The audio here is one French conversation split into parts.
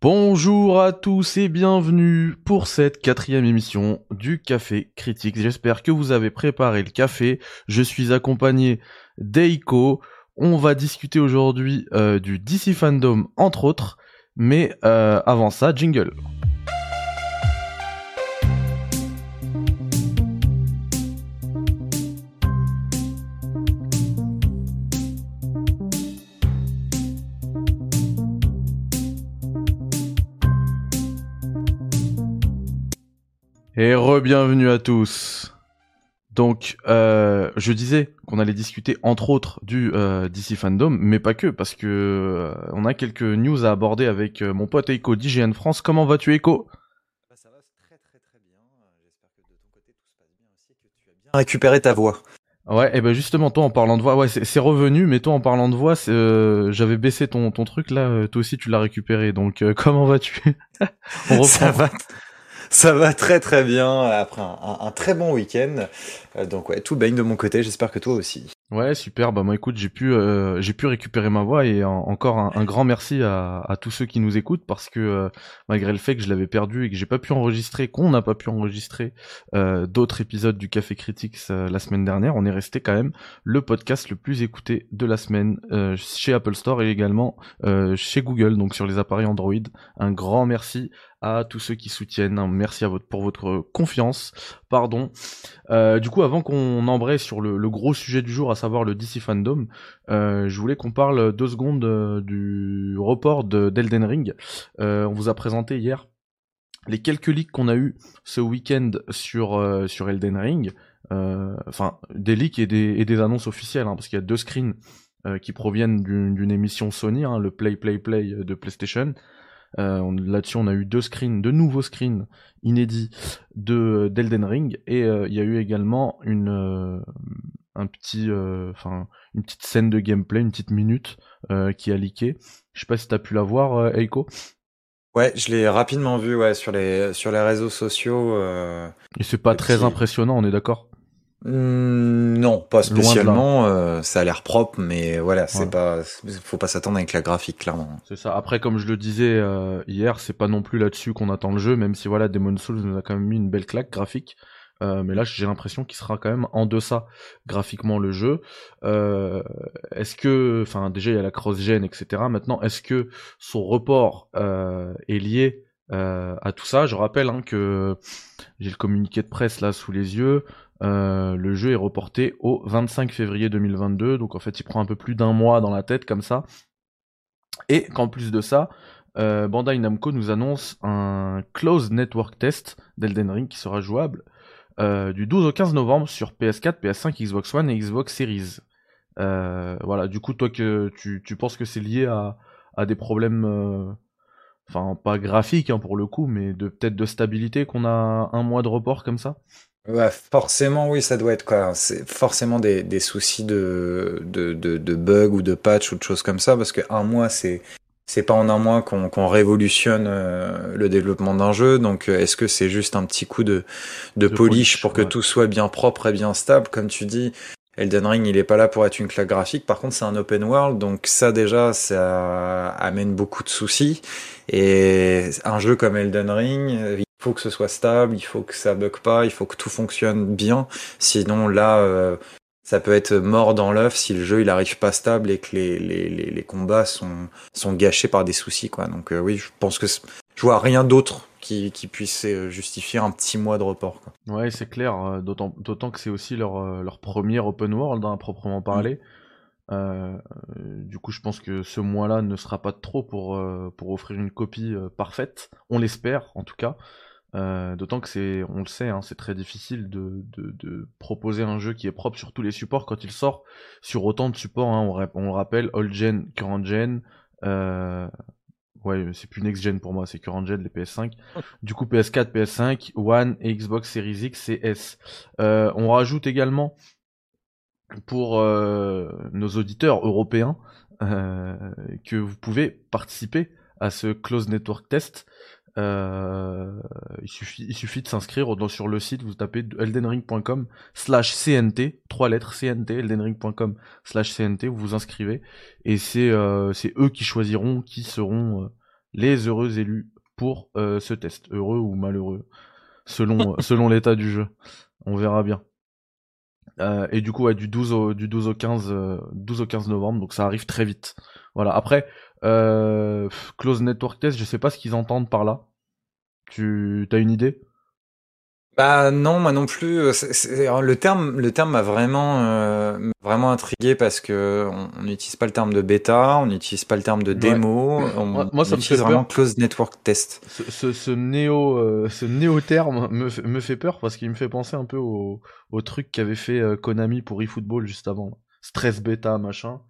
Bonjour à tous et bienvenue pour cette quatrième émission du Café Critique. J'espère que vous avez préparé le café. Je suis accompagné d'Eiko. On va discuter aujourd'hui euh, du DC Fandom entre autres, mais euh, avant ça, jingle. Et re-bienvenue à tous. Donc, euh, je disais qu'on allait discuter entre autres du euh, DC Fandom, mais pas que, parce que euh, on a quelques news à aborder avec euh, mon pote Eiko d'IGN France. Comment vas-tu, Eiko Bah, ça va très très très bien. J'espère que de ton côté tout se passe bien aussi et que tu as bien récupéré ta voix. Ouais, et ben justement, toi en parlant de voix, ouais, c'est revenu, mais toi en parlant de voix, c'est, euh, j'avais baissé ton, ton truc là, toi aussi tu l'as récupéré, donc euh, comment vas-tu? On reprend. Ça va, ça va très très bien après un, très bon week-end. Euh, donc ouais, tout baigne de mon côté. J'espère que toi aussi. Ouais, super. Bah moi, écoute, j'ai pu, euh, j'ai pu récupérer ma voix et en- encore un, grand merci à, tous ceux qui nous écoutent parce que euh, malgré le fait que je l'avais perdu et que j'ai pas pu enregistrer, qu'on n'a pas pu enregistrer d'autres épisodes du Café Critics la semaine dernière, on est resté quand même le podcast le plus écouté de la semaine chez Apple Store et également chez Google, donc sur les appareils Android. Un grand merci à tous ceux qui soutiennent. Merci à votre pour votre confiance. Pardon. Euh, du coup, avant qu'on embraye sur le, le gros sujet du jour, à savoir le DC Fandom, euh, je voulais qu'on parle deux secondes euh, du report de- d'Elden Ring. Euh, on vous a présenté hier les quelques leaks qu'on a eu ce week-end sur euh, sur Elden Ring. Euh, Enfin, des leaks et des, et des annonces officielles, hein, parce qu'il y a deux screens qui proviennent d'une d'une émission Sony, hein, le Play Play Play de PlayStation. Euh, on- Là-dessus, on a eu deux screens, deux nouveaux screens inédits de d'Elden Ring, et euh, il y a eu également une euh, un petit, euh, enfin une petite scène de gameplay, une petite minute euh, qui a leaké. Je sais pas si t'as pu la voir, euh, Eiko. Ouais, je l'ai rapidement vu ouais sur les sur les réseaux sociaux. euh, Et c'est pas très impressionnant, on est d'accord? Hmm, non, pas spécialement. euh, ça a l'air propre, mais voilà, c'est pas. Faut pas s'attendre avec la graphique clairement. C'est ça. Après, comme je le disais euh, hier, c'est pas non plus là-dessus qu'on attend le jeu, même si voilà, Demon's Souls nous a quand même mis une belle claque graphique. Euh, mais là, j'ai l'impression qu'il sera quand même en deçà graphiquement le jeu. Euh, est-ce que, enfin, déjà il y a la cross-gen, etc. Maintenant, est-ce que son report euh, est lié euh, à tout ça? Je rappelle hein, que j'ai le communiqué de presse là sous les yeux. Euh, le jeu est reporté au 25 février 2022, donc en fait, il prend un peu plus d'un mois dans la tête comme ça. Et qu'en plus de ça, euh, Bandai Namco nous annonce un closed network test d'Elden Ring qui sera jouable euh, du 12 au 15 novembre sur PS4, PS5, Xbox One et Xbox Series. Voilà, du coup, toi, que tu, penses que c'est lié à, des problèmes, enfin, pas graphiques hein, pour le coup, mais de peut-être de stabilité qu'on a un mois de report comme ça? Ouais, forcément, oui, ça doit être quoi. C'est forcément des, des soucis de, de, de, de bugs ou de patch ou de choses comme ça, parce que un mois, c'est c'est pas en un mois qu'on qu'on révolutionne euh, le développement d'un jeu. Donc, euh, est-ce que c'est juste un petit coup de, de, De polish, polish, pour que ouais. tout soit bien propre et bien stable, comme tu dis? Elden Ring, il est pas là pour être une claque graphique. Par contre, c'est un open world, donc ça déjà, ça amène beaucoup de soucis. Et un jeu comme Elden Ring, il faut que ce soit stable, il faut que ça bug pas, il faut que tout fonctionne bien. Sinon, là, euh, ça peut être mort dans l'œuf si le jeu il arrive pas stable et que les, les, les, les combats sont, sont gâchés par des soucis, quoi. Donc euh, oui, je pense que je vois rien d'autre qui, qui puisse euh, justifier un petit mois de report, quoi. Ouais, c'est clair, euh, d'autant d'autant que c'est aussi leur, euh, leur premier open world, hein, à proprement parler. Euh, du coup, je pense que ce mois-là ne sera pas trop pour, euh, pour offrir une copie euh, parfaite. On l'espère, en tout cas. Euh, d'autant que c'est, on le sait, hein, c'est très difficile de, de, de proposer un jeu qui est propre sur tous les supports quand il sort sur autant de supports. Hein, on, le rappelle, old gen, current gen, euh, ouais, c'est plus next gen pour moi, c'est current gen, les PS5. Du coup, PS4, PS5, One et Xbox Series X et S. Euh, on rajoute également pour euh, nos auditeurs européens euh, que vous pouvez participer à ce close network test. Euh, il suffit, il suffit de s'inscrire sur le site, vous tapez eldenring.com slash CNT, trois lettres CNT, eldenring.com slash CNT, vous vous inscrivez, et c'est euh, c'est eux qui choisiront qui seront les heureux élus pour ce test. Heureux ou malheureux, selon, selon l'état du jeu. On verra bien. et du coup, du 12 au, du 12 au 15, 12 au 15 novembre, donc ça arrive très vite. Voilà. Après, close network test, je sais pas ce qu'ils entendent par là. Tu as une idée? Bah non, moi non plus. Euh, le terme, le terme m'a vraiment, euh, vraiment intrigué parce que on n'utilise pas le terme de bêta, on n'utilise pas le terme de démo. On, moi, ça me fait vraiment close network test. Ce, ce, néo, euh, ce néo terme me, me fait peur parce qu'il me fait penser un peu au, au truc qu'avait fait Konami pour eFootball juste avant. Stress bêta, machin.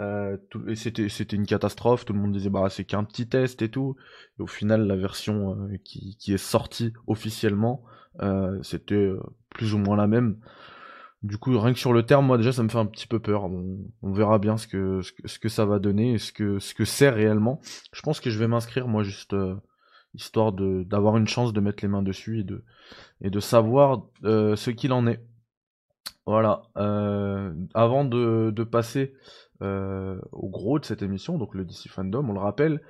Euh, c'était une catastrophe. Tout le monde disait bah c'est qu'un petit test et tout. Et au final, la version euh, qui, qui est sortie officiellement, euh, c'était euh, plus ou moins la même. Du coup, rien que sur le terme, moi déjà, ça me fait un petit peu peur. on verra bien ce que, ce que, ça va donner, ce que ce que c'est réellement. Je pense que je vais m'inscrire moi juste histoire de d'avoir une chance de mettre les mains dessus et de et de savoir ce qu'il en est. Voilà. avant de, de passer euh, au gros de cette émission, donc le DC Fandom, on le rappelle.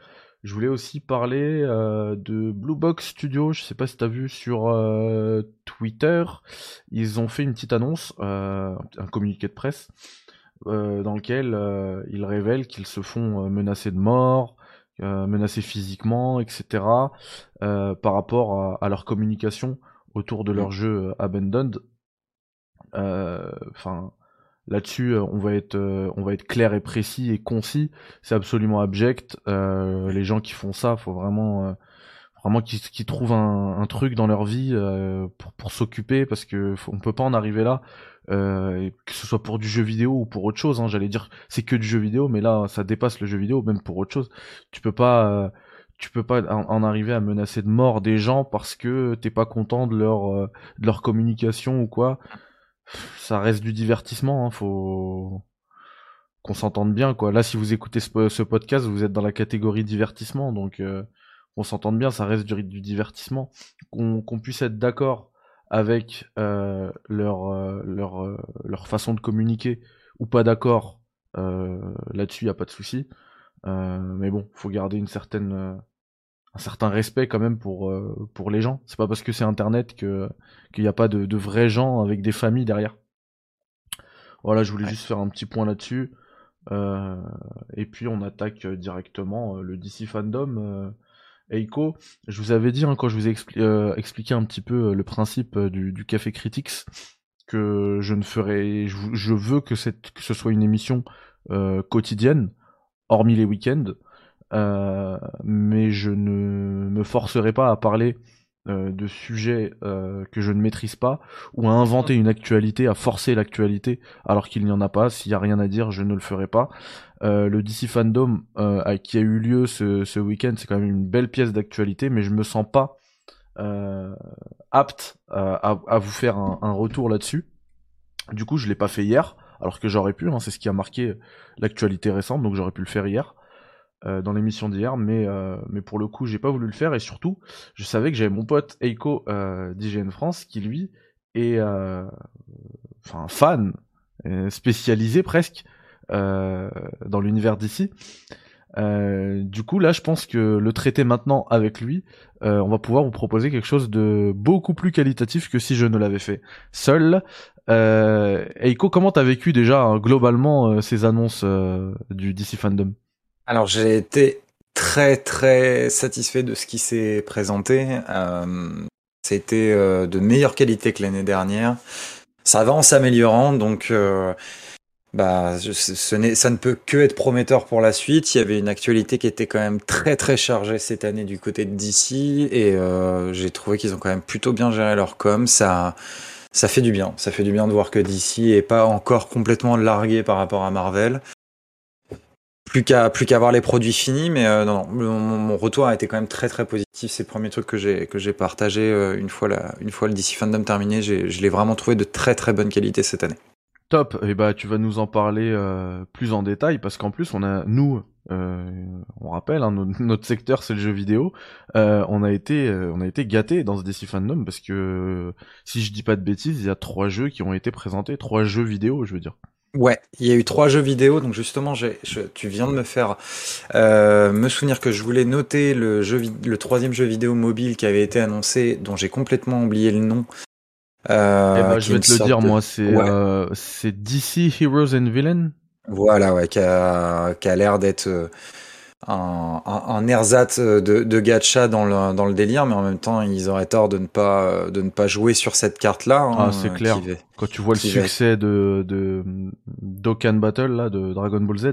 Je voulais aussi parler euh, de Blue Box Studio. Je sais pas si tu as vu sur euh, Twitter. Ils ont fait une petite annonce, un communiqué de presse, dans lequel ils révèlent qu'ils se font menacer de mort, menacer physiquement, etc. par rapport à, leur communication autour de leur jeu Abandoned. Enfin Là-dessus, euh, on va être, euh, on va être clair et précis et concis. C'est absolument abject. Euh, les gens qui font ça, faut vraiment, vraiment qu'ils trouvent un, truc dans leur vie pour, pour s'occuper, parce que on peut pas en arriver là. que ce soit pour du jeu vidéo ou pour autre chose, hein, j'allais dire c'est que du jeu vidéo, mais là ça dépasse le jeu vidéo, même pour autre chose. Tu peux pas, tu peux pas en, arriver à menacer de mort des gens parce que t'es pas content de leur, de leur communication ou quoi ça reste du divertissement, hein, faut qu'on s'entende bien quoi. Là, si vous écoutez ce, podcast, vous êtes dans la catégorie divertissement, donc euh, on s'entende bien, ça reste du, divertissement. Qu'on puisse être d'accord avec euh, leur euh, leur leur façon de communiquer ou pas d'accord là-dessus, y a pas de souci. mais bon, faut garder une certaine un certain respect quand même pour euh, pour les gens. C'est pas parce que c'est Internet que qu'il n'y a pas de, de, vrais gens avec des familles derrière. Voilà, je voulais juste faire un petit point là-dessus. Euh, et puis on attaque directement euh, le DC fandom. Eiko, je vous avais dit hein, quand je vous ai expliqué un petit peu le principe du, du Café Critics que je ne ferai, je, je veux que, cette, que ce soit une émission quotidienne, hormis les week-ends. Euh, mais je ne me forcerai pas à parler euh, de sujets euh, que je ne maîtrise pas ou à inventer une actualité, à forcer l'actualité alors qu'il n'y en a pas. S'il n'y a rien à dire, je ne le ferai pas. le DC Fandom qui a eu lieu ce, week-end, c'est quand même une belle pièce d'actualité, mais je me sens pas apte à, vous faire un, retour là-dessus. Du coup, je l'ai pas fait hier, alors que j'aurais pu. Hein, c'est ce qui a marqué l'actualité récente, donc j'aurais pu le faire hier. Euh, dans l'émission d'hier, mais, euh, mais pour le coup, j'ai pas voulu le faire et surtout, je savais que j'avais mon pote Eiko euh, d'IGN France qui lui est euh, enfin fan spécialisé presque dans l'univers d'ici. du coup, là, je pense que le traiter maintenant avec lui, on va pouvoir vous proposer quelque chose de beaucoup plus qualitatif que si je ne l'avais fait seul. Eiko, comment t'as vécu déjà hein, globalement ces annonces du DC Fandom? Alors j'ai été très très satisfait de ce qui s'est présenté. Euh, C'était euh, de meilleure qualité que l'année dernière. Ça va en s'améliorant, donc euh, bah, ce ça ne peut que être prometteur pour la suite. Il y avait une actualité qui était quand même très très chargée cette année du côté de DC et j'ai trouvé qu'ils ont quand même plutôt bien géré leur com. Ça, ça fait du bien. Ça fait du bien de voir que DC est pas encore complètement largué par rapport à Marvel plus qu'à plus qu'à voir les produits finis mais euh, non, non. Mon, retour a été quand même très très positif. C'est le premier truc que j'ai que j'ai partagé euh, une fois la une fois le DC fandom terminé. Je l'ai vraiment trouvé de très très bonne qualité cette année. Top. Et bah tu vas nous en parler euh, plus en détail parce qu'en plus on a nous on rappelle hein, notre secteur c'est le jeu vidéo. On a été on a été gâté dans ce DC fandom parce que si je dis pas de bêtises il y a trois jeux qui ont été présentés. Trois jeux vidéo je veux dire Ouais, il y a eu trois jeux vidéo, donc justement, je, tu viens de me faire euh, me souvenir que je voulais noter le, jeu, le troisième jeu vidéo mobile qui avait été annoncé, dont j'ai complètement oublié le nom. Euh, eh ben, je vais te le dire, moi, c'est euh, c'est DC Heroes and Villains. Voilà, ouais, qui a, qui a l'air d'être euh, un, un, ersatz de, de gacha dans le, dans le délire, mais en même temps, ils auraient tort de ne pas, de ne pas jouer sur cette carte-là. Hein, ah, c'est clair. Quand tu vois le succès de, de Dokkan Battle, là, de Dragon Ball Z.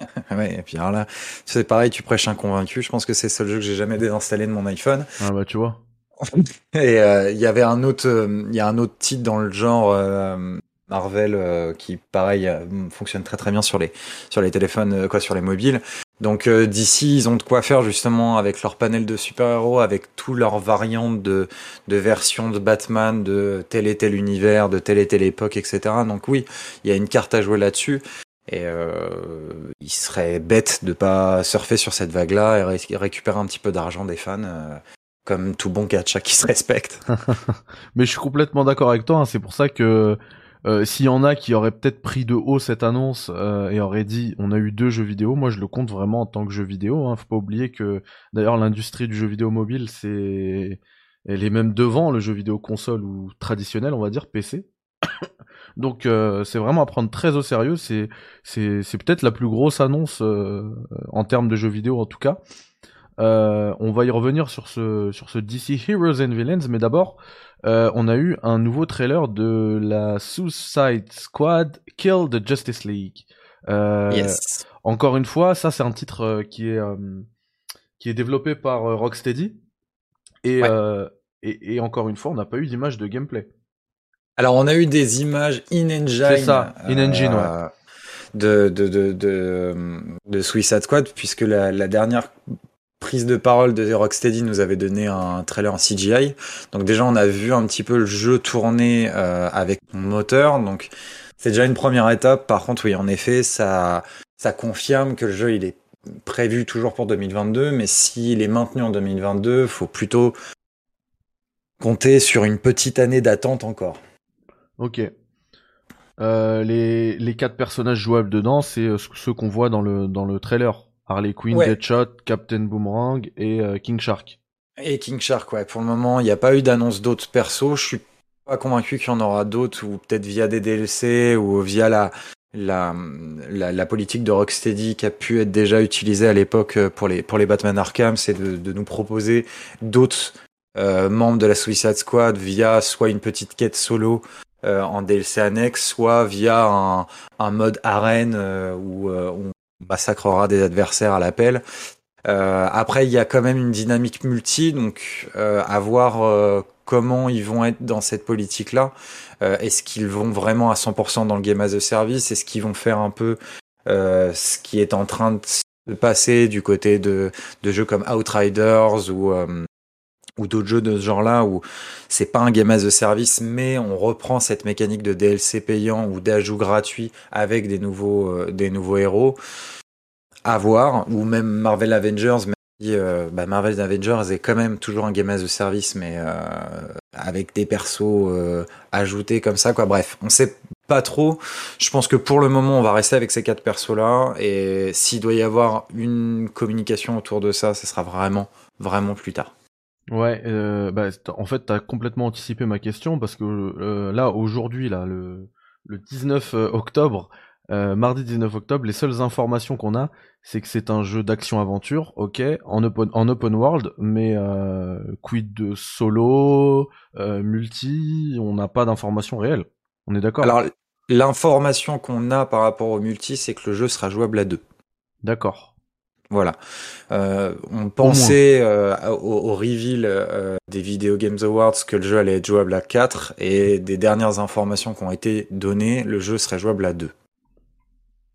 ouais, et puis alors là, c'est pareil, tu prêches un convaincu. Je pense que c'est le seul jeu que j'ai jamais désinstallé de mon iPhone. Ah bah, tu vois. et euh, il y avait un autre, euh, il y a un autre titre dans le genre, euh, Marvel qui pareil fonctionne très très bien sur les sur les téléphones quoi sur les mobiles donc euh, d'ici, ils ont de quoi faire justement avec leur panel de super-héros, avec tous leurs variantes de, de versions de Batman, de tel et tel univers, de telle et telle époque, etc. Donc oui, il y a une carte à jouer là-dessus. Et euh, il serait bête de pas surfer sur cette vague-là et récupérer un petit peu d'argent des fans, euh, comme tout bon gacha qui se respecte. Mais je suis complètement d'accord avec toi. Hein. C'est pour ça que euh, s'il y en a qui auraient peut-être pris de haut cette annonce euh, et auraient dit on a eu deux jeux vidéo, moi je le compte vraiment en tant que jeu vidéo. Hein. Faut pas oublier que d'ailleurs l'industrie du jeu vidéo mobile, c'est elle est même devant le jeu vidéo console ou traditionnel, on va dire PC. Donc euh, c'est vraiment à prendre très au sérieux. C'est peut-être la plus grosse annonce en termes de jeux vidéo en tout cas. On va y revenir sur ce sur ce DC Heroes and Villains, mais d'abord euh, on a eu un nouveau trailer de la Suicide Squad Kill the Justice League. Euh, yes. Encore une fois, ça c'est un titre euh, qui est qui est développé par Rocksteady et, et, encore une fois, on n'a pas eu d'image de gameplay. Alors on a eu des images in engine. C'est ça, in engine, ouais. De, de, de, de, Suicide Squad, puisque la, la dernière prise de parole de Rocksteady nous avait donné un trailer en CGI. Donc déjà on a vu un petit peu le jeu tourner euh, avec mon moteur. Donc c'est déjà une première étape. Par contre oui en effet ça ça confirme que le jeu il est prévu toujours pour 2022, mais s'il est maintenu en 2022, faut plutôt compter sur une petite année d'attente encore. Ok. Euh, les, les quatre personnages jouables dedans, c'est euh, ceux qu'on voit dans le, dans le trailer. Harley Quinn, Deadshot, Captain Boomerang et euh, King Shark. Et King Shark, ouais. Pour le moment, il n'y a pas eu d'annonce d'autres persos. Je suis pas convaincu qu'il y en aura d'autres, ou peut-être via des DLC, ou via la, la, la, politique de Rocksteady qui a pu être déjà utilisée à l'époque euh, pour les, pour les Batman Arkham, c'est de, de nous proposer d'autres euh, membres de la Suicide Squad via soit une petite quête solo en DLC annexe, soit via un, un mode arène où on massacrera des adversaires à l'appel. Euh, après, il y a quand même une dynamique multi, donc euh, à voir euh, comment ils vont être dans cette politique-là. Est-ce qu'ils vont vraiment à 100% dans le game as a service? Est-ce qu'ils vont faire un peu ce qui est en train de se passer du côté de, de jeux comme Outriders ou ou d'autres jeux de ce genre-là où c'est pas un game as a service, mais on reprend cette mécanique de DLC payant ou d'ajout gratuit avec des nouveaux, euh, des nouveaux héros à voir, ou même Marvel Avengers, euh, bah, Marvel Avengers est quand même toujours un game as a service, mais euh, avec des persos ajoutés comme ça. Bref, on sait pas trop. Je pense que pour le moment, on va rester avec ces quatre persos-là, et s'il doit y avoir une communication autour de ça, ce sera vraiment, vraiment plus tard. Ouais, euh, bah, en fait, t'as complètement anticipé ma question parce que euh, là, aujourd'hui, là, le, le 19 euh, octobre, euh, mardi 19 octobre, les seules informations qu'on a, c'est que c'est un jeu d'action-aventure, ok, en open, en open world, mais euh, quid de solo, multi, on n'a pas d'informations réelles. On est d'accord? Alors, l'information qu'on a par rapport au multi, c'est que le jeu sera jouable à deux. D'accord. Voilà. Euh, on pensait euh, au, reveal euh, des Video Games Awards que le jeu allait être jouable à 4 et des dernières informations qui ont été données, le jeu serait jouable à 2.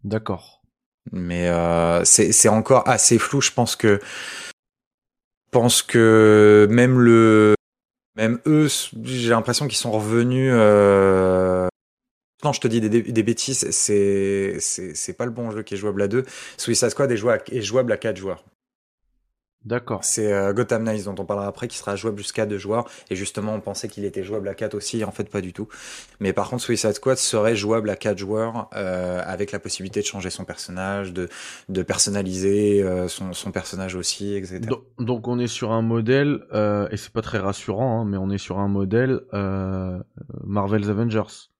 D'accord. Mais c'est encore assez flou. Je pense que pense que même le même eux, j'ai l'impression qu'ils sont revenus non, je te dis des, bêtises, c'est, c'est, pas le bon jeu qui est jouable à deux. Suicide Squad est jouable à, est jouable à 4 joueurs. D'accord. C'est euh, Gotham Knights dont on parlera après qui sera jouable jusqu'à deux joueurs et justement on pensait qu'il était jouable à 4 aussi en fait pas du tout. Mais par contre Suicide Squad serait jouable à 4 joueurs euh, avec la possibilité de changer son personnage, de, de personnaliser euh, son, son, personnage aussi, etc. Donc, donc, on est sur un modèle et c'est pas très rassurant, hein, mais on est sur un modèle Marvel's Avengers.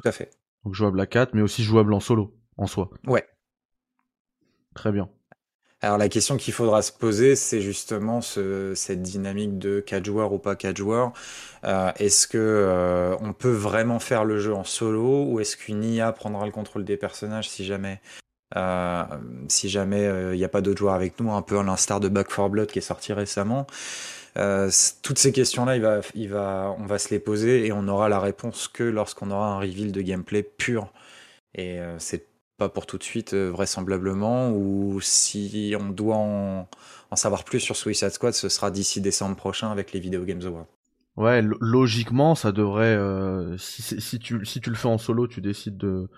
Tout à fait. Donc jouable à 4 mais aussi jouable en solo en soi. Ouais. Très bien. Alors la question qu'il faudra se poser, c'est justement ce, cette dynamique de 4 joueurs ou pas 4 joueurs. Euh, est-ce que euh, on peut vraiment faire le jeu en solo ou est-ce qu'une IA prendra le contrôle des personnages si jamais euh, si jamais il n'y a pas d'autres joueurs avec nous, un peu à l'instar de Back 4 Blood qui est sorti récemment? Toutes ces questions-là, on va se les poser et on aura la réponse que lorsqu'on aura un reveal de gameplay pur. Et c'est pas pour tout de suite euh, vraisemblablement, ou si on doit en, savoir plus sur Suicide Squad, ce sera d'ici décembre prochain avec les Video Games Awards. Ouais, logiquement, ça devrait. Euh, si, tu, le fais en solo, tu décides de,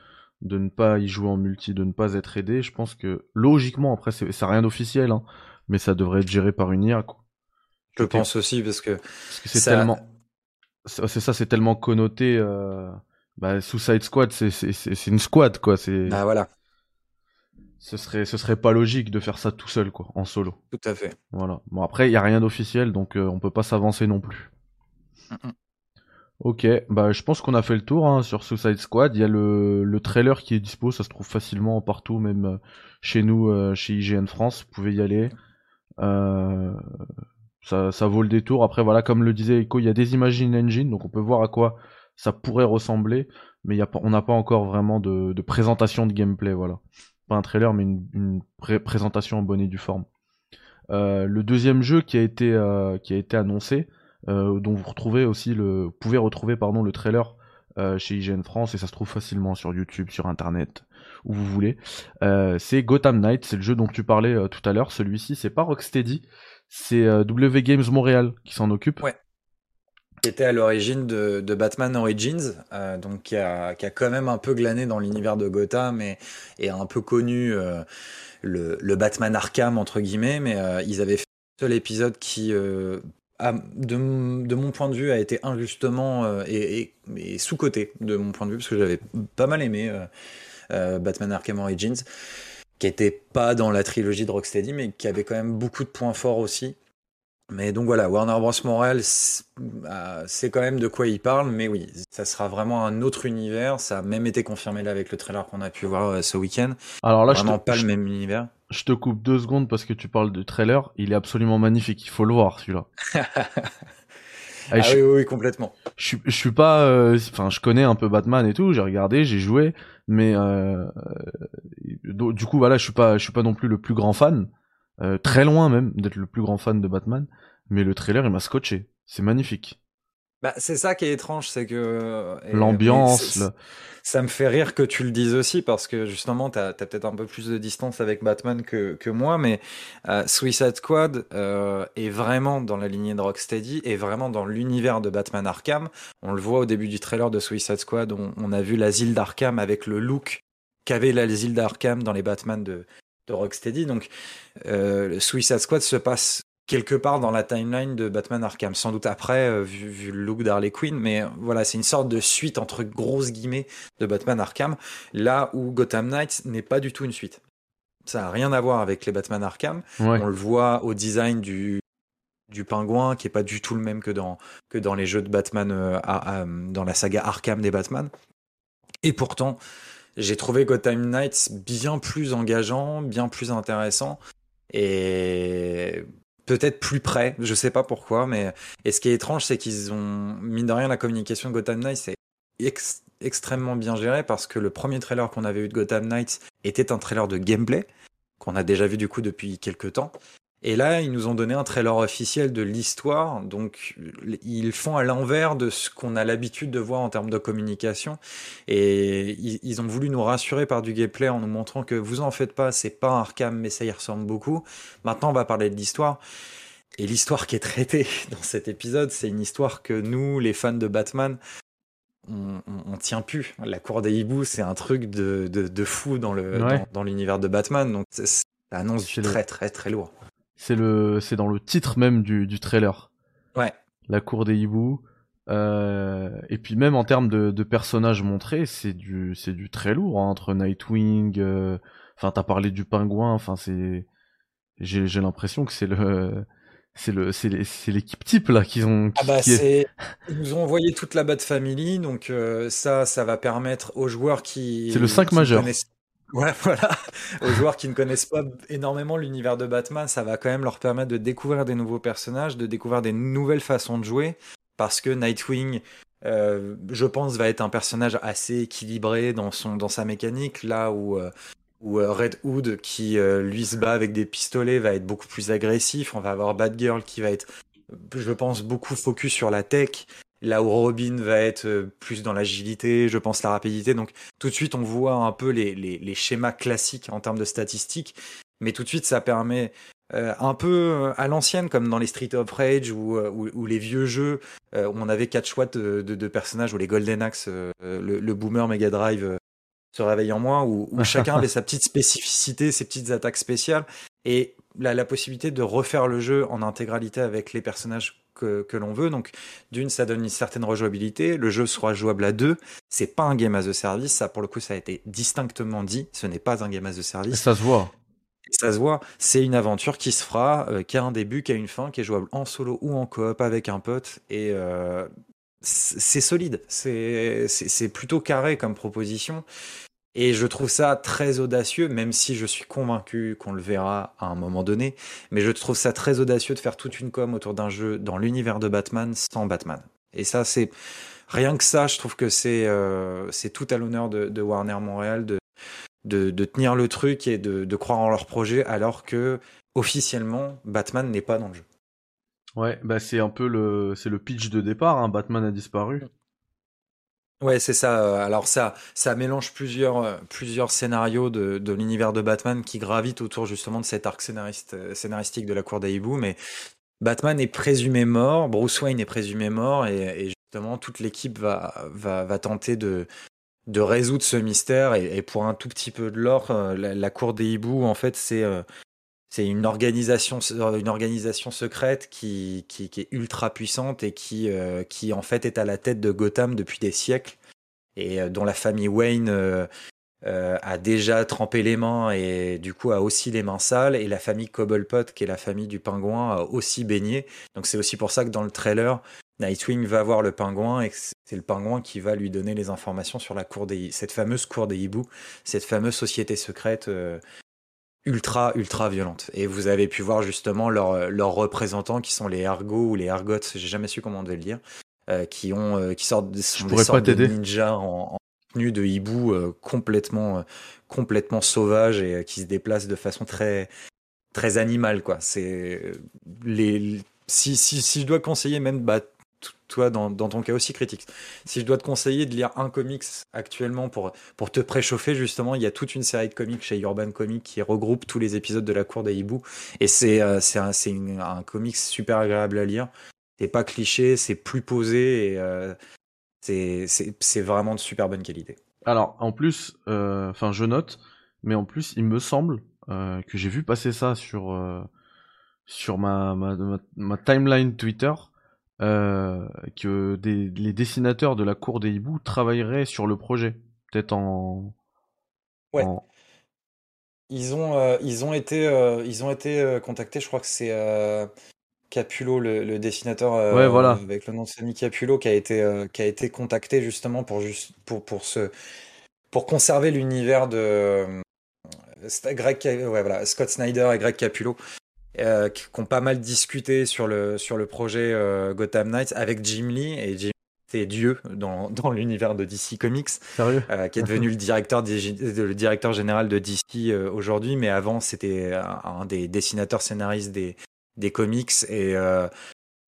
ne pas y jouer en multi, de ne pas être aidé. Je pense que logiquement, après, c'est rien d'officiel, hein, mais ça devrait être géré par une IA. Je pense aussi parce que, c'est tellement. C'est ça, c'est tellement connoté. Euh bah, Suicide Squad, c'est une squad, quoi. C'est. Bah voilà. Ce serait, ce serait pas logique de faire ça tout seul, quoi, en solo. Tout à fait. Voilà. Bon, après, il y a rien d'officiel, donc euh, on peut pas s'avancer non plus. Ok, bah je pense qu'on a fait le tour hein, sur Suicide Squad. Il y a le, le, trailer qui est dispo, ça se trouve facilement partout, même euh, chez nous, euh, chez IGN France. Vous pouvez y aller. Ça, ça vaut le détour. Après, voilà, comme le disait Echo, il y a des images in engine, donc on peut voir à quoi ça pourrait ressembler, mais y a, on n'a pas encore vraiment de, présentation de gameplay, voilà. Pas un trailer, mais une, présentation en bonne et forme. Euh, le deuxième jeu qui a été, euh, qui a été annoncé, euh, dont vous retrouvez aussi le, pouvez retrouver pardon le trailer chez IGN France et ça se trouve facilement sur YouTube, sur Internet, où vous voulez. c'est Gotham Knight, c'est le jeu dont tu parlais tout à l'heure. Celui-ci, c'est pas Rocksteady, c'est W Games Montréal qui s'en occupe. Ouais qui était à l'origine de, Batman Origins, euh, donc qui a, a, quand même un peu glané dans l'univers de Gotham et, et un peu connu euh, le, Batman Arkham entre guillemets, mais euh, ils avaient fait un seul épisode qui, euh, a, de, mon point de vue, a été injustement euh, et, et, et sous-coté de mon point de vue parce que j'avais pas mal aimé Batman Arkham Origins, qui était pas dans la trilogie de Rocksteady, mais qui avait quand même beaucoup de points forts aussi. Mais donc voilà, Warner Bros. Montréal, c'est quand même de quoi il parle, mais oui, ça sera vraiment un autre univers. Ça a même été confirmé là avec le trailer qu'on a pu voir euh, ce week-end. Alors là, vraiment je te, pas le même univers. Je te coupe deux secondes parce que tu parles du trailer. Il est absolument magnifique. Il faut le voir celui-là. ah oui, oui, complètement. Je, je suis pas, euh, enfin, je connais un peu Batman et tout. J'ai regardé, j'ai joué, mais euh, du coup, voilà, je suis pas, je suis pas non plus le plus grand fan. Euh, très loin même d'être le plus grand fan de Batman, mais le trailer il m'a scotché. C'est magnifique. Bah, c'est ça qui est étrange, c'est que l'ambiance. Ça me fait rire que tu le dises aussi parce que justement, t'as as, peut-être un peu plus de distance avec Batman que, moi, mais euh, Suicide Squad euh, est vraiment dans la lignée de Rocksteady et vraiment dans l'univers de Batman Arkham. On le voit au début du trailer de Suicide Squad, on, on a vu l'asile d'Arkham avec le look qu'avait l'asile d'Arkham dans les Batman de, de Rocksteady. Donc, euh, Suicide Squad se passe quelque part dans la timeline de Batman Arkham, sans doute après, euh, vu, le look d'Harley Quinn, mais voilà, c'est une sorte de suite entre grosses guillemets de Batman Arkham, là où Gotham Knights n'est pas du tout une suite. Ça n'a rien à voir avec les Batman Arkham. On le voit au design du, du pingouin, qui est pas du tout le même que dans, que dans les jeux de Batman, euh, dans la saga Arkham des Batman. Et pourtant, j'ai trouvé Gotham Knights bien plus engageant, bien plus intéressant et peut-être plus près. Je sais pas pourquoi, mais et ce qui est étrange, c'est qu'ils ont mine de rien la communication de Gotham Knights c'est extrêmement bien géré parce que le premier trailer qu'on avait eu de Gotham Knights était un trailer de gameplay qu'on a déjà vu du coup depuis quelques temps et là, ils nous ont donné un trailer officiel de l'histoire, donc ils font à l'envers de ce qu'on a l'habitude de voir en termes de communication. Et ils, ont voulu nous rassurer par du gameplay en nous montrant que vous en faites pas, c'est pas un Arkham, mais ça y ressemble beaucoup. Maintenant, on va parler de l'histoire. Et l'histoire qui est traitée dans cet épisode, c'est une histoire que nous, les fans de Batman, on, on, tient plus. La cour des hiboux, c'est un truc de, de, de, fou dans le dans, l'univers de Batman. Donc ça annonce très très très lourd. C'est le, c'est dans le titre même du, du trailer. Ouais. La cour des hiboux. Euh, et puis même en termes de, de personnages montrés, c'est du, c'est du très lourd hein, entre Nightwing. euh, Enfin, t'as parlé du pingouin. Enfin, c'est, j'ai, j'ai l'impression que c'est le, c'est le, c'est, les- c'est l'équipe type là qu'ils ont. Ah qui- bah qui est- ils nous ont envoyé toute la Bat Family donc euh, ça ça va permettre aux joueurs qui C'est le cinq qui ne majeur. connaissent- Ouais voilà. Aux joueurs qui ne connaissent pas énormément l'univers de Batman ça va quand même leur permettre de découvrir des nouveaux personnages de découvrir des nouvelles façons de jouer. Parce que Nightwing euh, je pense va être un personnage assez équilibré dans sa mécanique. Là où euh, euh, Red Hood qui lui se bat avec des pistolets va être beaucoup plus agressif. On va avoir Batgirl qui va être je pense, beaucoup focus sur la tech, là où Robin va être euh, plus dans l'agilité, je pense la rapidité. Donc tout de suite, on voit un peu les, les, les schémas classiques en termes de statistiques, mais tout de suite, ça permet euh, un peu euh, à l'ancienne, comme dans les Street of Rage ou, ou, ou les vieux jeux euh, où on avait quatre choix de, de, de personnages, ou les Golden Axe, euh, le, le Boomer Mega Drive se réveille en moi, où, où chacun avait sa petite spécificité, ses petites attaques spéciales, et la, la possibilité de refaire le jeu en intégralité avec les personnages que, que l'on veut. Donc, d'une, ça donne une certaine rejouabilité. Le jeu sera jouable à deux. C'est pas un game as a service. Ça, pour le coup, ça a été distinctement dit. Ce n'est pas un game as a service. Ça se voit. Ça se voit. C'est une aventure qui se fera, euh, qui a un début, qui a une fin, qui est jouable en solo ou en coop avec un pote. Et euh, c'est solide. C'est plutôt carré comme proposition. Et je trouve ça très audacieux, même si je suis convaincu qu'on le verra à un moment donné. Mais je trouve ça très audacieux de faire toute une com autour d'un jeu dans l'univers de Batman sans Batman. Et ça, c'est rien que ça, je trouve que c'est euh, tout à l'honneur de, Warner Montréal de, tenir le truc et de, croire en leur projet, alors que officiellement, Batman n'est pas dans le jeu. Ouais, bah c'est un peu le, le pitch de départ. Hein. Batman a disparu. Ouais, c'est ça. euh, Alors ça, ça mélange plusieurs, euh, plusieurs scénarios de, de l'univers de Batman qui gravitent autour justement de cet arc scénariste, euh, scénaristique de la cour des hiboux. Mais Batman est présumé mort, Bruce Wayne est présumé mort, et, et justement toute l'équipe va, va, va tenter de, de résoudre ce mystère. Et, pour un tout petit peu de l'or, la, la cour des hiboux, en fait, c'est c'est une organisation, organisation secrète qui, est ultra puissante et qui, euh, qui en fait est à la tête de Gotham depuis des siècles et euh, dont la famille Wayne euh, euh, a déjà trempé les mains et du coup a aussi les mains sales et la famille Cobblepot qui est la famille du pingouin a aussi baigné. Donc c'est aussi pour ça que dans le trailer, Nightwing va voir le pingouin et c'est le pingouin qui va lui donner les informations sur la cour des cette fameuse cour des hiboux, cette fameuse société secrète euh, ultra ultra violente. Et vous avez pu voir justement leurs leurs représentants qui sont les Argos ou les Argots, j'ai jamais su comment on devait le dire, euh, qui ont euh, qui sortent des, sont des sortes de ninjas en, en tenue de hibou euh, complètement euh, complètement sauvages et euh, qui se déplacent de façon très très animale quoi. C'est les si si si je dois conseiller même bah toi dans, ton cas aussi critique. Si je dois te conseiller de lire un comics actuellement pour pour te préchauffer justement, il y a toute une série de comics chez Urban Comics qui regroupe tous les épisodes de la cour des hiboux et c'est euh, un comics super agréable à lire. C'est pas cliché, c'est plus posé et euh, c'est vraiment de super bonne qualité. Alors, en plus, euh, enfin, je note, mais en plus, il me semble euh, que j'ai vu passer ça sur euh, sur ma, ma timeline Twitter, euh, que des, les dessinateurs de la cour des hiboux travailleraient sur le projet, peut-être en, Ouais. en- Ils ont, euh, ils ont été, euh, ils ont été contactés, je crois que c'est Capullo, le, le dessinateur Ouais, voilà. avec le nom de Samy Capullo, qui a été, qui a été contacté justement pour, juste, pour, pour, se, pour conserver l'univers de c'est Greg, Ca- ouais, voilà, Scott Snyder et Greg Capullo. Euh, qui qui ont pas mal discuté sur le, sur le projet euh, Gotham Knights avec Jim Lee et Jim Lee, c'est Dieu dans, dans l'univers de DC Comics Sérieux euh, qui est devenu le directeur, le directeur général de DC euh, aujourd'hui, mais avant c'était un, un des dessinateurs scénaristes des, des comics. Et euh,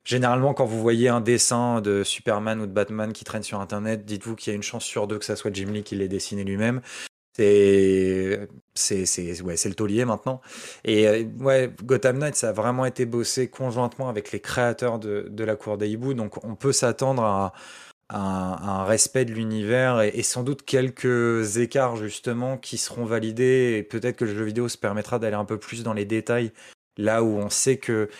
généralement, quand vous voyez un dessin de Superman ou de Batman qui traîne sur Internet, dites-vous qu'il y a une chance sur deux que ça soit Jim Lee qui l'ait dessiné lui-même. C'est c'est ouais, c'est le taulier maintenant. Et euh, ouais, Gotham Knights ça a vraiment été bossé conjointement avec les créateurs de, de la Cour des hiboux, donc on peut s'attendre à un, un respect de l'univers et, et sans doute quelques écarts justement qui seront validés et peut-être que le jeu vidéo se permettra d'aller un peu plus dans les détails Là où on sait que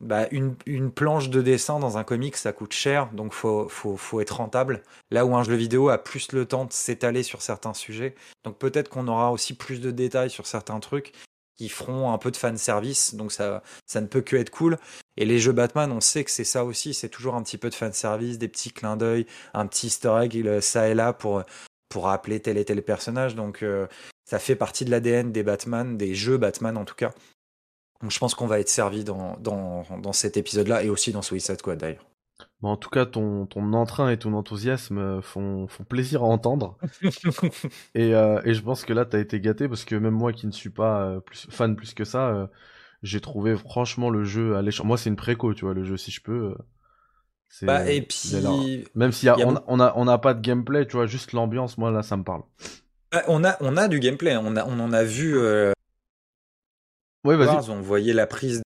bah, une, planche de dessin dans un comic, ça coûte cher, donc faut, faut, faut être rentable. Là où un jeu vidéo a plus le temps de s'étaler sur certains sujets, donc peut-être qu'on aura aussi plus de détails sur certains trucs qui feront un peu de fan service, donc ça, ça ne peut que être cool. Et les jeux Batman, on sait que c'est ça aussi, c'est toujours un petit peu de fan service, des petits clins d'œil, un petit easter egg ça et là pour, pour rappeler tel et tel personnage. Donc euh, ça fait partie de l'ADN des Batman, des jeux Batman en tout cas. Je pense qu'on va être servi dans, dans, dans cet épisode-là et aussi dans Suicide Squad d'ailleurs. Bon, en tout cas, ton, ton entrain et ton enthousiasme euh, font, font plaisir à entendre. et, euh, et, je pense que là, t'as été gâté parce que même moi qui ne suis pas euh, plus, fan plus que ça, j'ai trouvé franchement le jeu alléchant. Moi, c'est une préco, tu vois, le jeu, si je peux. Bah, et puis. Même si on, on, a, on a pas de gameplay, tu vois, juste l'ambiance, moi, là, ça me parle. on, a, on a du gameplay, on, a, on en a vu. Ouais. On voyait la prise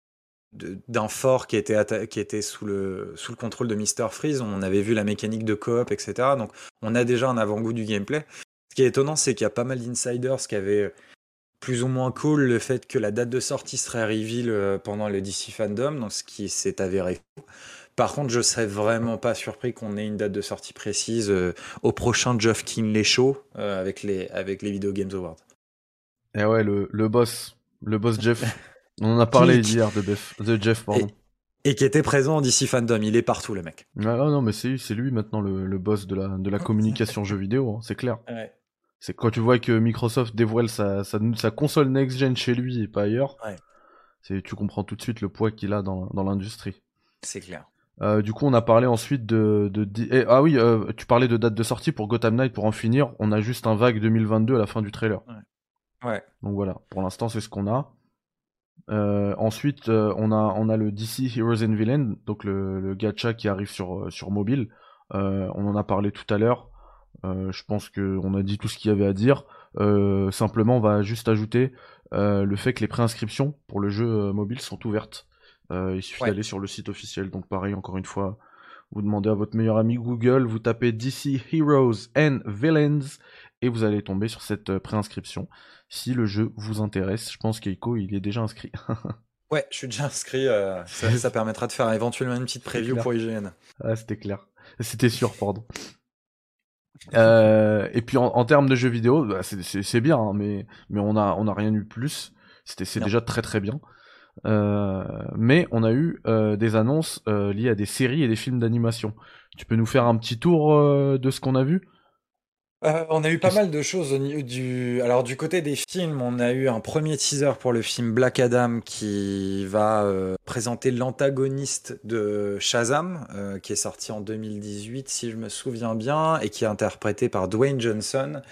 d'un fort qui était, qui était sous, le, sous le contrôle de Mr. Freeze. On avait vu la mécanique de coop, etc. Donc on a déjà un avant-goût du gameplay. Ce qui est étonnant, c'est qu'il y a pas mal d'insiders qui avaient plus ou moins cool le fait que la date de sortie serait reveal euh, pendant le DC Fandom, donc ce qui s'est avéré. Par contre, je serais vraiment pas surpris qu'on ait une date de sortie précise euh, au prochain Geoff Kinley Show euh, avec, les, avec les Video Games Awards. Et ouais, le, le boss, le boss Jeff. On en a parlé hier de, de Jeff, pardon. Et, qui était présent en DC Fandom, il est partout le mec. Ah non, mais c'est lui maintenant le, boss de la, de la communication jeux vidéo, hein, c'est clair. C'est quand tu vois que Microsoft dévoile sa, sa, console next-gen chez lui et pas ailleurs, tu comprends tout de suite le poids qu'il a dans, dans l'industrie. C'est clair. Euh, du coup, on a parlé ensuite de. de, eh, ah oui, euh, tu parlais de date de sortie pour Gotham Knight. Pour en finir, on a juste un vague 2022 à la fin du trailer. Ouais. Donc voilà, pour l'instant, c'est ce qu'on a. Euh, ensuite, euh, on, a, on a le DC Heroes and Villains, donc le, le gacha qui arrive sur, euh, sur mobile. on en a parlé tout à l'heure. je pense qu'on a dit tout ce qu'il y avait à dire. simplement, on va juste ajouter le fait que les préinscriptions pour le jeu mobile sont ouvertes. il suffit d'aller sur le site officiel. Donc pareil, encore une fois, vous demandez à votre meilleur ami Google, vous tapez DC Heroes and Villains et vous allez tomber sur cette préinscription si le jeu vous intéresse. Je pense qu'Eiko, il est déjà inscrit. ouais, je suis déjà inscrit. Euh, ça, permettra de faire éventuellement une petite preview pour IGN. Ah, c'était clair. C'était sûr, pardon. Euh, et puis en, termes de jeux vidéo, bah, c'est bien, hein, mais, mais on a, on a rien eu plus. C'est déjà très très bien. Euh, mais on a eu des annonces liées à des séries et des films d'animation. Tu peux nous faire un petit tour de ce qu'on a vu? Euh, on a eu pas mal de choses du. Alors du côté des films, on a eu un premier teaser pour le film Black Adam qui va euh, présenter l'antagoniste de Shazam, euh, qui est sorti en 2018 si je me souviens bien, et qui est interprété par Dwayne Johnson.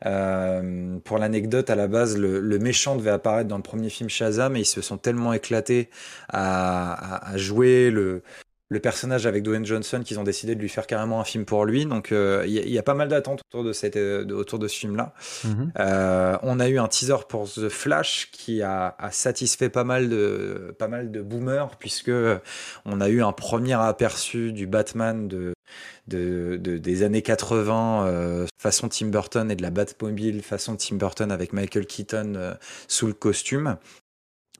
pour l'anecdote, à la base, le, méchant devait apparaître dans le premier film Shazam et ils se sont tellement éclatés à jouer le, le personnage avec Dwayne Johnson qu'ils ont décidé de lui faire carrément un film pour lui. Donc il euh, y, a pas mal d'attentes autour de cette euh, autour de ce film-là. Mhm. Euh, on a eu un teaser pour The Flash qui a, satisfait pas mal de pas mal de boomers puisque on a eu un premier aperçu du Batman de de, des années 80 façon Tim Burton et de la Batmobile façon Tim Burton avec Michael Keaton sous le costume.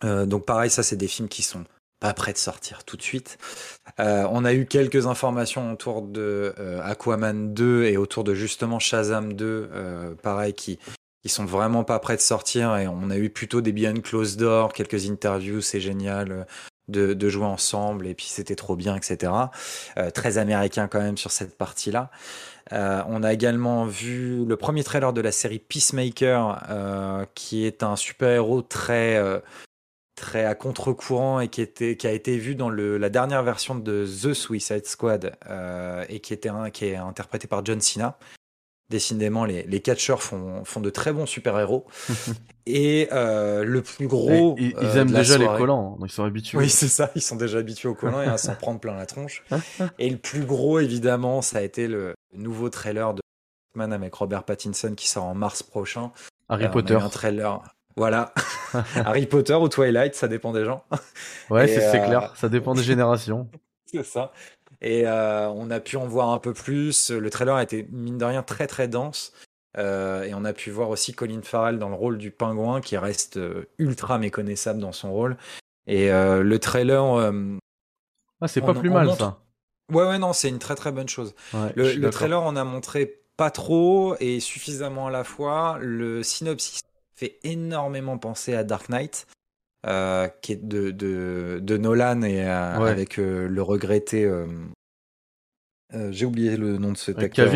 donc pareil, ça c'est des films qui sont pas prêt de sortir tout de suite. Euh, on a eu quelques informations autour de euh, Aquaman 2 et autour de justement Shazam 2, euh, pareil, qui, qui sont vraiment pas prêts de sortir. Et on a eu plutôt des behind closed door, quelques interviews, c'est génial. De, jouer ensemble et puis c'était trop bien etc très américain quand même sur cette partie là on a également vu le premier trailer de la série Peacemaker qui est un super héros très très à contre-courant et qui, était, qui a été vu dans le, la dernière version de The Suicide Squad euh, et qui, était un, qui est interprété par John Cena. Décidément, les, les catcheurs font, font de très bons super-héros. et euh, le plus gros. ils, euh, aiment déjà les collants, ils sont habitués. Oui, c'est ça, ils sont déjà habitués aux collants et à s'en prendre plein la tronche. et le plus gros, évidemment, ça a été le nouveau trailer de Batman avec Robert Pattinson qui sort en mars prochain. Harry Potter. un trailer. Voilà. Harry Potter ou Twilight, ça dépend des gens. Ouais, c'est euh, clair, ça dépend des générations. c'est ça. Et euh, on a pu en voir un peu plus. Le trailer a été, mine de rien, très très dense. Euh, et on a pu voir aussi Colin Farrell dans le rôle du pingouin qui reste ultra méconnaissable dans son rôle. Et le trailer. ah, c'est pas plus mal ça. Ouais, ouais, non, c'est une très très bonne chose. le, trailer en a montré pas trop et suffisamment à la fois. Le synopsis fait énormément penser à Dark Knight. Euh, qui est de, de, de Nolan et euh, avec euh, le regretté. J'ai oublié le nom de ce acteur.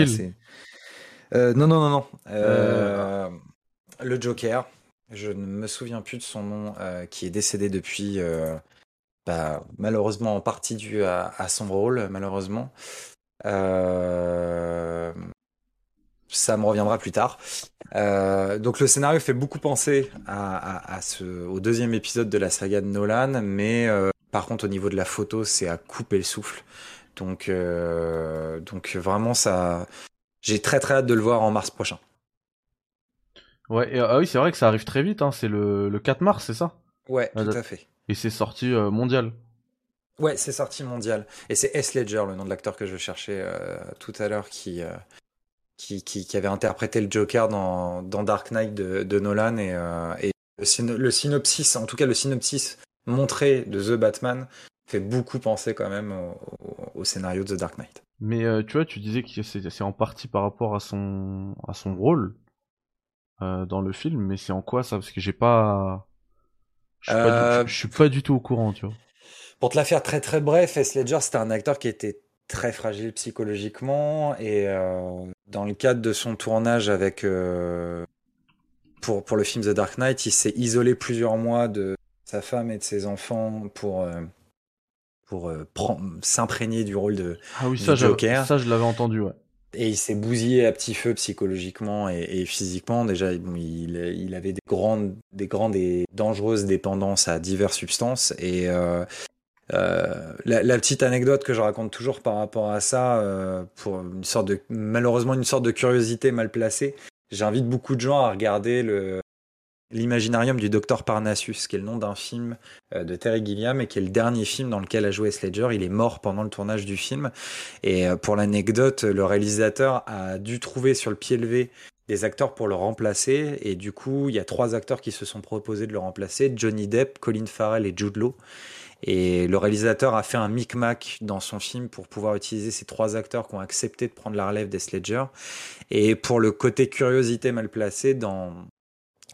non, non, non, non. Le Joker. Je ne me souviens plus de son nom, qui est décédé depuis. Bah, malheureusement en partie dû à, à son rôle, malheureusement. Euh, ça me reviendra plus tard. Euh, donc le scénario fait beaucoup penser à, ce, au deuxième épisode de la saga de Nolan, mais euh, par contre au niveau de la photo, c'est à couper le souffle. Donc, euh, donc vraiment ça, j'ai très très hâte de le voir en mars prochain. Ouais, ah oui, c'est vrai que ça arrive très vite. Hein. C'est le, le 4 mars, c'est ça? Ouais, tout à fait. Et c'est sorti mondial. Ouais, c'est sorti mondial. Et c'est S. Ledger, le nom de l'acteur que je cherchais tout à l'heure, qui, qui, qui, avait interprété le Joker dans, dans Dark Knight de, de Nolan et, euh, et le, synopsis, en tout cas le synopsis montré de The Batman fait beaucoup penser quand même au, scénario de The Dark Knight. Mais euh, tu vois, tu disais que c'est en partie par rapport à son, à son rôle euh, dans le film, mais c'est en quoi ça? Parce que j'ai pas. Je suis, pas du, je suis pas du tout au courant, tu vois. Pour te la faire très très bref, S. Ledger, c'était un acteur qui était très fragile psychologiquement et euh, dans le cadre de son tournage avec euh, pour pour le film The Dark Knight, il s'est isolé plusieurs mois de sa femme et de ses enfants pour euh, pour s'imprégner du rôle de ah oui, ça, Joker. Ça, je l'avais entendu, ouais. Et il s'est bousillé à petit feu psychologiquement et, physiquement. Déjà, il, il, avait des grandes, des grandes et dangereuses dépendances à diverses substances. Et euh, la, petite anecdote que je raconte toujours par rapport à ça, euh, pour une sorte de malheureusement une sorte de curiosité mal placée, j'invite beaucoup de gens à regarder l'imaginarium du docteur Parnassus, qui est le nom d'un film euh, de Terry Gilliam et qui est le dernier film dans lequel a joué Sledger. Il est mort pendant le tournage du film. Et pour l'anecdote, le réalisateur a dû trouver sur le pied levé des acteurs pour le remplacer. Et du coup, il y a trois acteurs qui se sont proposés de le remplacer Johnny Depp, Colin Farrell et Jude Law. Et le réalisateur a fait un micmac dans son film pour pouvoir utiliser ces trois acteurs qui ont accepté de prendre la relève des Sledger. Et pour le côté curiosité mal placé, dans,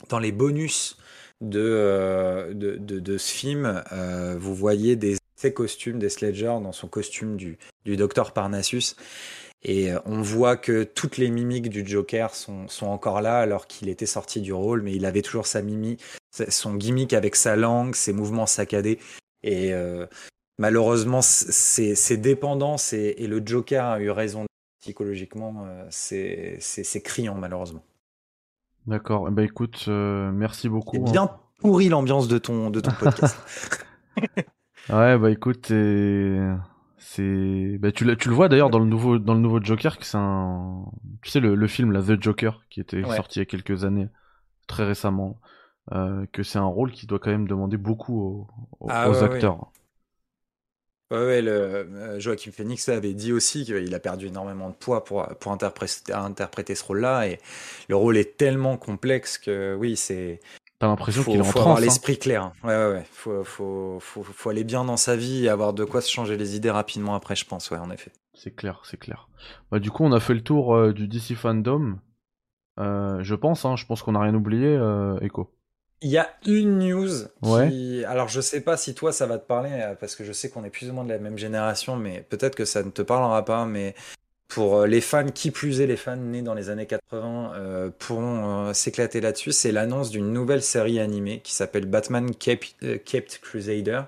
dans les bonus de, euh, de, de, ce film, euh, vous voyez des, ses costumes des Sledger dans son costume du, du docteur Parnassus. Et euh, on voit que toutes les mimiques du Joker sont, sont encore là alors qu'il était sorti du rôle, mais il avait toujours sa mimique, son gimmick avec sa langue, ses mouvements saccadés. Et euh, malheureusement, ces dépendances et, et, le Joker a eu raison psychologiquement, euh, c'est criant malheureusement. D'accord. Bah écoute, euh, merci beaucoup. C'est bien pourri l'ambiance de ton, de ton podcast. ouais, bah écoute, c'est, bah, tu, tu le vois d'ailleurs dans le nouveau, dans le nouveau Joker, que c'est un, tu sais le, le, film là, The Joker, qui était sorti il y a quelques années, très récemment. Euh, que c'est un rôle qui doit quand même demander beaucoup aux, ah acteurs. Ouais, ouais, le, euh, Joachim Phoenix avait dit aussi qu'il a perdu énormément de poids pour, pour interpréter, interpréter ce rôle-là. Et le rôle est tellement complexe que oui, c'est. T'as l'impression qu'il est en faut avoir hein. l'esprit clair. Ouais, ouais, ouais. Faut, faut, faut, faut, aller bien dans sa vie et avoir de quoi se changer les idées rapidement après, je pense, ouais, en effet. C'est clair, c'est clair. Bah, du coup, on a fait le tour euh, du DC Fandom. je pense, hein, je pense qu'on n'a rien oublié, Echo. Il y a une news qui... Alors, je sais pas si toi, ça va te parler, euh, parce que je sais qu'on est plus ou moins de la même génération, mais peut-être que ça ne te parlera pas, mais pour euh, les fans, qui plus est les fans nés dans les années 80, euh, pourront s'éclater là-dessus, c'est l'annonce d'une nouvelle série animée qui s'appelle Batman Kept, Crusader,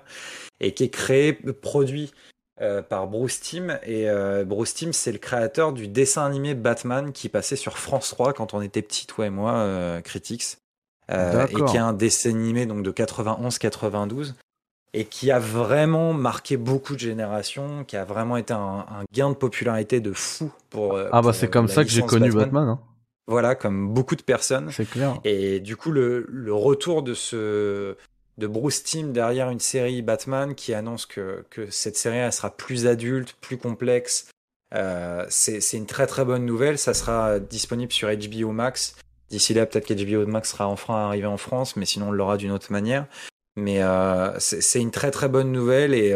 et qui est créée, produit par Bruce Timm. Et Bruce Timm, c'est le créateur du dessin animé Batman qui passait sur France 3 quand on était petit, toi et moi, Critics. Euh, et qui est un dessin animé donc de 91-92 et qui a vraiment marqué beaucoup de générations, qui a vraiment été un, gain de popularité de fou pour. Euh, ah bah c'est comme ça que j'ai connu Batman. Hein. Voilà, comme beaucoup de personnes. C'est clair. Et du coup, le, le, retour de ce de Bruce Timm derrière une série Batman qui annonce que, que cette série elle sera plus adulte, plus complexe. Euh, c'est une très très bonne nouvelle. Ça sera disponible sur HBO Max D'ici là, peut-être qu'HBO Max sera enfin arrivé en France, mais sinon on l'aura d'une autre manière. Mais c'est une très très bonne nouvelle et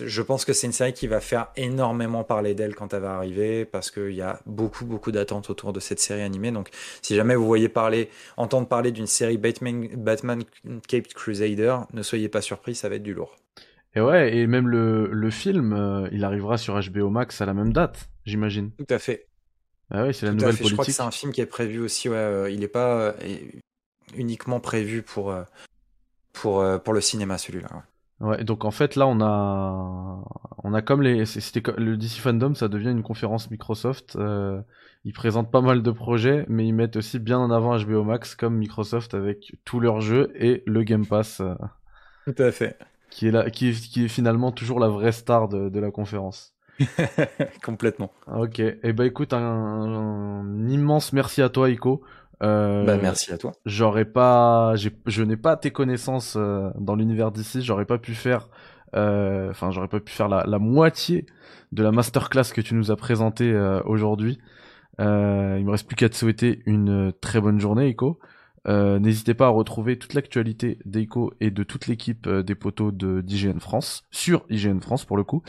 je pense que c'est une série qui va faire énormément parler d'elle quand elle va arriver parce qu'il y a beaucoup beaucoup d'attentes autour de cette série animée. Donc si jamais vous voyez parler, entendre parler d'une série Batman, Batman Caped Crusader, ne soyez pas surpris, ça va être du lourd. Et ouais, et même le, le film, euh, il arrivera sur HBO Max à la même date, j'imagine. Tout à fait. Ah ouais, c'est la nouvelle politique. Je crois que c'est un film qui est prévu aussi, ouais, euh, il n'est pas euh, uniquement prévu pour, pour, pour le cinéma celui-là. Ouais, donc en fait là on a on a comme les c'était le DC Fandom ça devient une conférence Microsoft euh, ils présentent pas mal de projets mais ils mettent aussi bien en avant HBO Max comme Microsoft avec tous leurs jeux et le Game Pass euh, Tout à fait. Qui est là qui est, qui est finalement toujours la vraie star de, de la conférence. Complètement. OK. Et eh ben écoute un, un, immense merci à toi Ico. Euh, bah, merci à toi. J'aurais pas, je n'ai pas tes connaissances euh, dans l'univers d'ici. J'aurais pas pu faire, euh, enfin, j'aurais pas pu faire la, la, moitié de la masterclass que tu nous as présentée euh, aujourd'hui. il me reste plus qu'à te souhaiter une très bonne journée, Eco. N'hésitez pas à retrouver toute l'actualité d'Eco et de toute l'équipe des poteaux de d'IGN France sur IGN France pour le coup.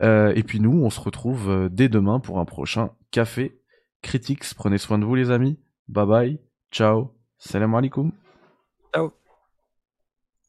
Et puis nous, on se retrouve dès demain pour un prochain café Critics. Prenez soin de vous, les amis. Bye bye. Ciao. Salam alaikum. Ciao.